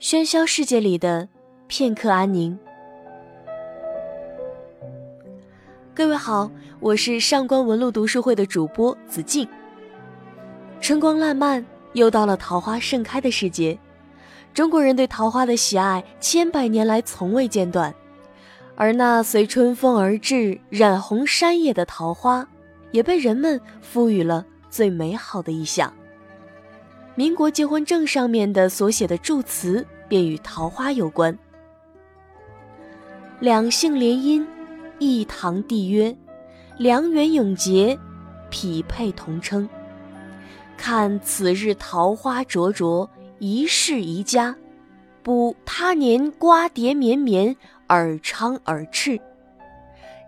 喧嚣世界里的片刻安宁。各位好，我是上官文露读书会的主播子静。春光烂漫，又到了桃花盛开的时节。中国人对桃花的喜爱，千百年来从未间断。而那随春风而至、染红山野的桃花，也被人们赋予了最美好的意象。民国结婚证上面的所写的祝词，便与桃花有关。两姓联姻，一堂缔约，良缘永结，匹配同称。看此日桃花灼灼，一世一家；补他年瓜瓞绵绵，尔昌尔炽。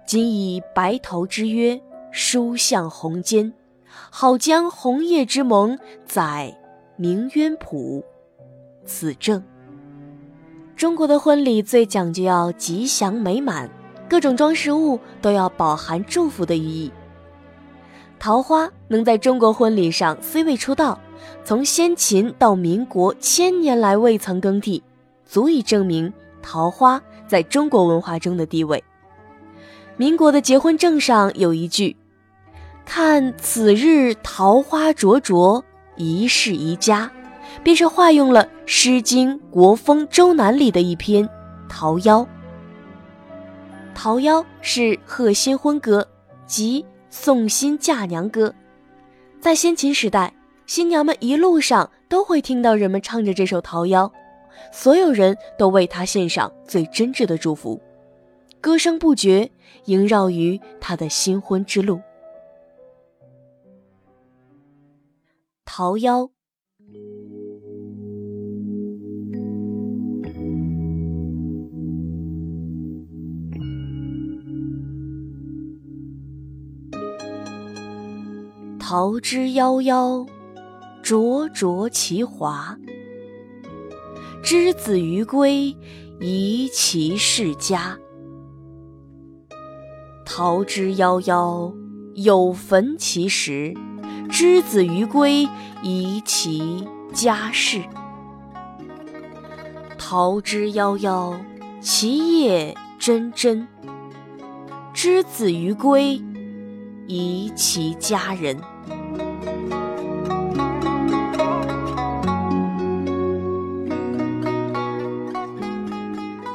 今以白头之约，书向红笺，好将红叶之盟载。名渊谱，此正。中国的婚礼最讲究要吉祥美满，各种装饰物都要饱含祝福的寓意。桃花能在中国婚礼上 C 位出道，从先秦到民国千年来未曾更替，足以证明桃花在中国文化中的地位。民国的结婚证上有一句：“看此日桃花灼灼。”一世一家，便是化用了《诗经·国风·周南》里的一篇《桃夭》。《桃夭》是贺新婚歌，即送新嫁娘歌。在先秦时代，新娘们一路上都会听到人们唱着这首《桃夭》，所有人都为她献上最真挚的祝福，歌声不绝，萦绕于她的新婚之路。桃夭，桃之夭夭，灼灼其华。之子于归，宜其室家。桃之夭夭，有逢其实。之子于归，宜其家室。桃之夭夭，其叶蓁蓁。之子于归，宜其家人。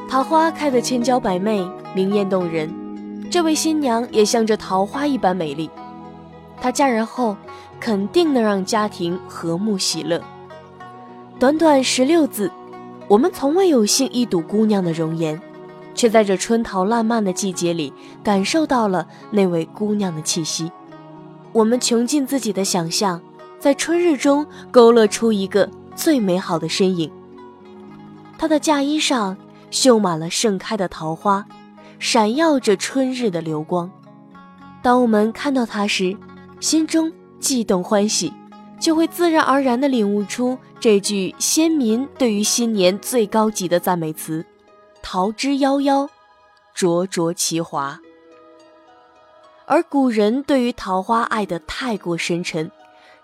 桃花开得千娇百媚，明艳动人。这位新娘也像这桃花一般美丽。她嫁人后。肯定能让家庭和睦喜乐。短短十六字，我们从未有幸一睹姑娘的容颜，却在这春桃烂漫的季节里，感受到了那位姑娘的气息。我们穷尽自己的想象，在春日中勾勒出一个最美好的身影。她的嫁衣上绣满了盛开的桃花，闪耀着春日的流光。当我们看到她时，心中。悸动欢喜，就会自然而然地领悟出这句先民对于新年最高级的赞美词：“桃之夭夭，灼灼其华。”而古人对于桃花爱得太过深沉，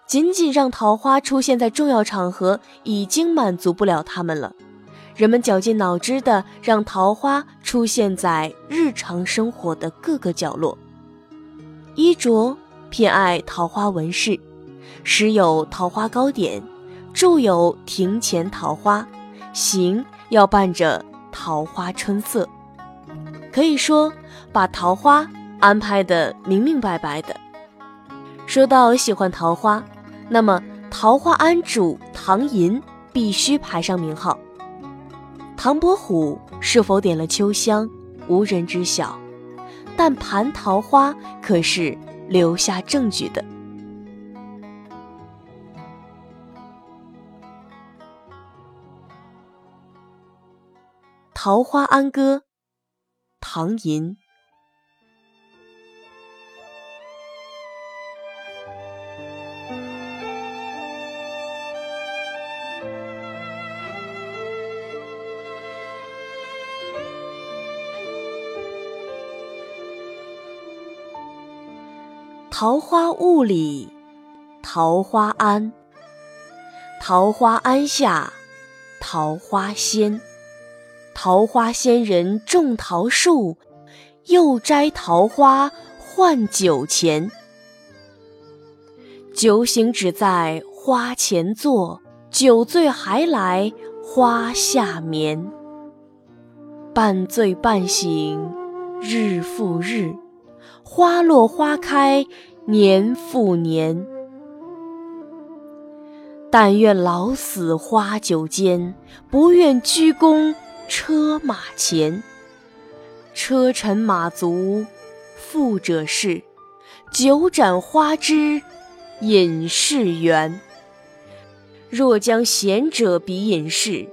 仅仅让桃花出现在重要场合已经满足不了他们了。人们绞尽脑汁地让桃花出现在日常生活的各个角落，衣着。偏爱桃花纹饰，时有桃花糕点，住有庭前桃花，行要伴着桃花春色，可以说把桃花安排的明明白白的。说到喜欢桃花，那么桃花庵主唐寅必须排上名号。唐伯虎是否点了秋香，无人知晓，但盘桃花可是。留下证据的《桃花庵歌》，唐寅。桃花坞里，桃花庵。桃花庵下，桃花仙。桃花仙人种桃树，又摘桃花换酒钱。酒醒只在花前坐，酒醉还来花下眠。半醉半醒日复日，花落花开年复年。但愿老死花酒间，不愿鞠躬车马前。车尘马足富者事，酒盏花枝隐士缘。若将贤者比隐士，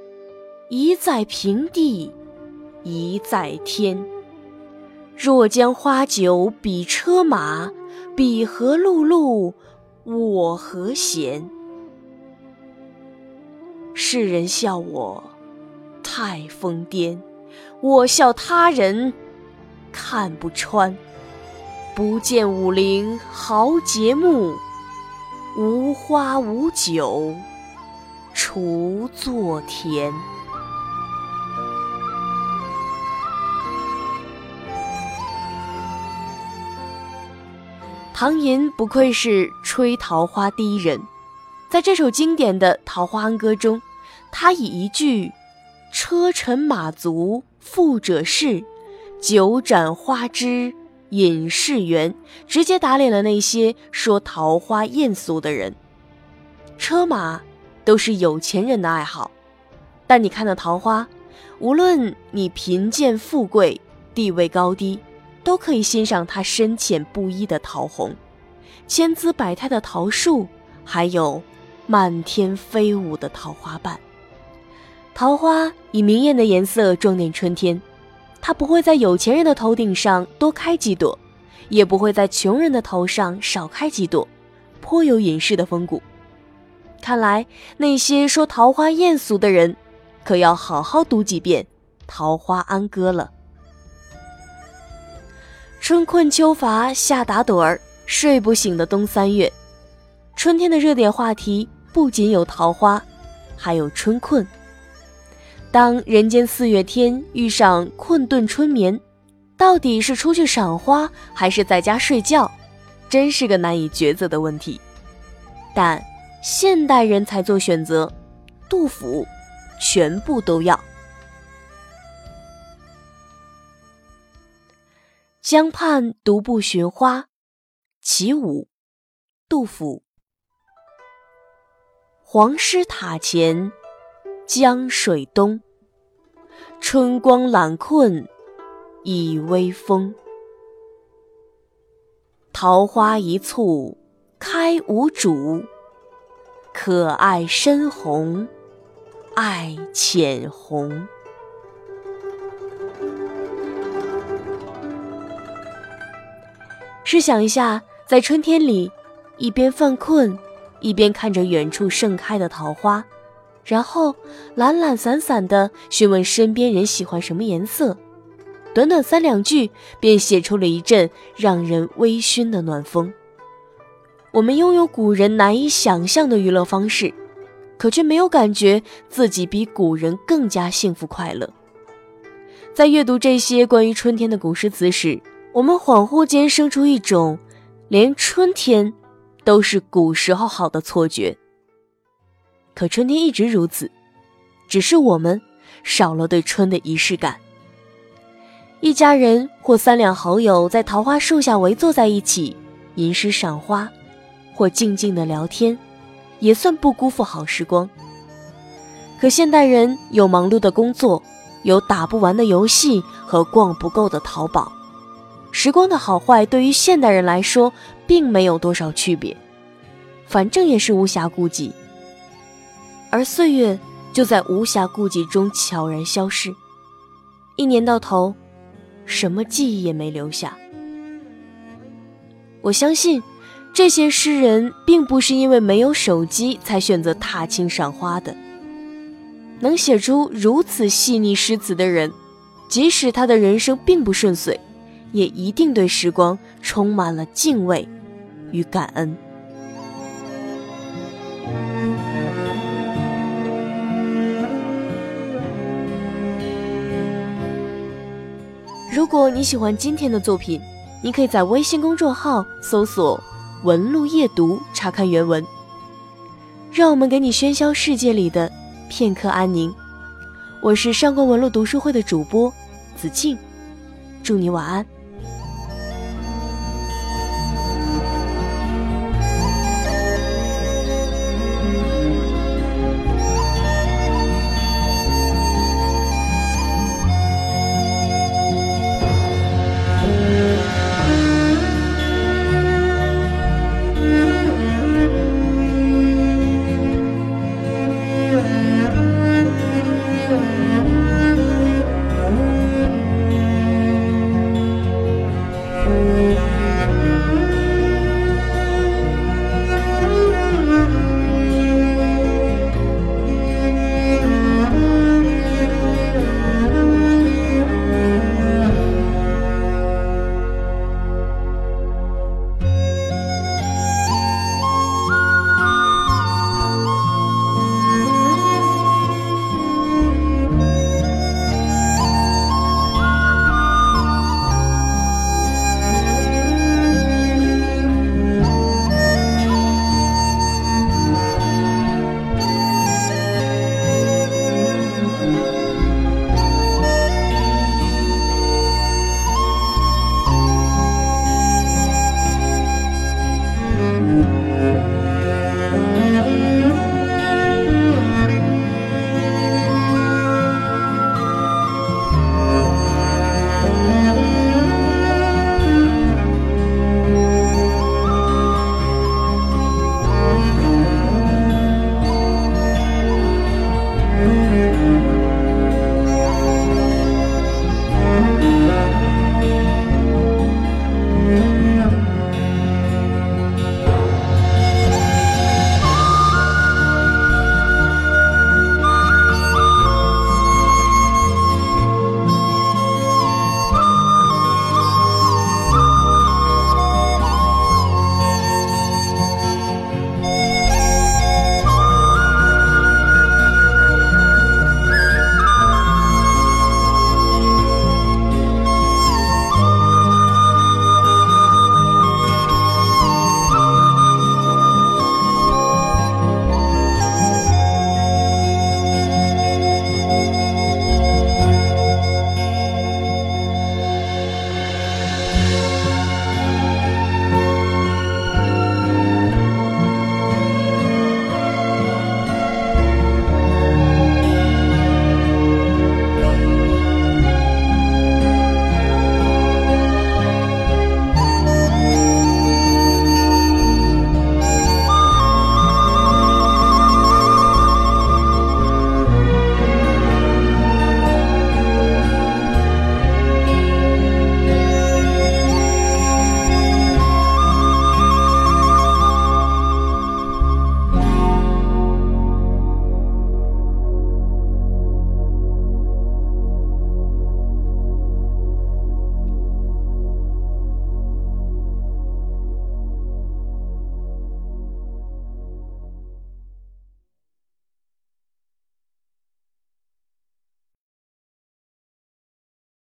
一在平地，一在天。若将花酒比车马，彼何碌碌，我何闲？世人笑我太疯癫，我笑他人看不穿。不见武陵豪杰墓，无花无酒锄作田。唐寅不愧是吹桃花第一人，在这首经典的《桃花庵歌》中。他以一句“车尘马足富者事，酒盏花枝隐士缘”，直接打脸了那些说桃花艳俗的人。车马都是有钱人的爱好，但你看到桃花，无论你贫贱富贵、地位高低，都可以欣赏它深浅不一的桃红，千姿百态的桃树，还有漫天飞舞的桃花瓣。桃花以明艳的颜色装点春天，它不会在有钱人的头顶上多开几朵，也不会在穷人的头上少开几朵，颇有隐士的风骨。看来那些说桃花艳俗的人，可要好好读几遍《桃花庵歌》了。春困秋乏夏打盹儿，睡不醒的冬三月，春天的热点话题不仅有桃花，还有春困。当人间四月天遇上困顿春眠，到底是出去赏花还是在家睡觉，真是个难以抉择的问题。但现代人才做选择，杜甫全部都要。江畔独步寻花，其五，杜甫。黄师塔前。江水东，春光懒困倚微风。桃花一簇开无主，可爱深红爱浅红。试想一下，在春天里，一边犯困，一边看着远处盛开的桃花。然后懒懒散散地询问身边人喜欢什么颜色，短短三两句便写出了一阵让人微醺的暖风。我们拥有古人难以想象的娱乐方式，可却没有感觉自己比古人更加幸福快乐。在阅读这些关于春天的古诗词时，我们恍惚间生出一种连春天都是古时候好的错觉。可春天一直如此，只是我们少了对春的仪式感。一家人或三两好友在桃花树下围坐在一起，吟诗赏花，或静静的聊天，也算不辜负好时光。可现代人有忙碌的工作，有打不完的游戏和逛不够的淘宝，时光的好坏对于现代人来说并没有多少区别，反正也是无暇顾及。而岁月就在无暇顾及中悄然消逝，一年到头，什么记忆也没留下。我相信，这些诗人并不是因为没有手机才选择踏青赏花的。能写出如此细腻诗词的人，即使他的人生并不顺遂，也一定对时光充满了敬畏与感恩。如果你喜欢今天的作品，你可以在微信公众号搜索“文路夜读”查看原文。让我们给你喧嚣世界里的片刻安宁。我是上官文路读书会的主播子静，祝你晚安。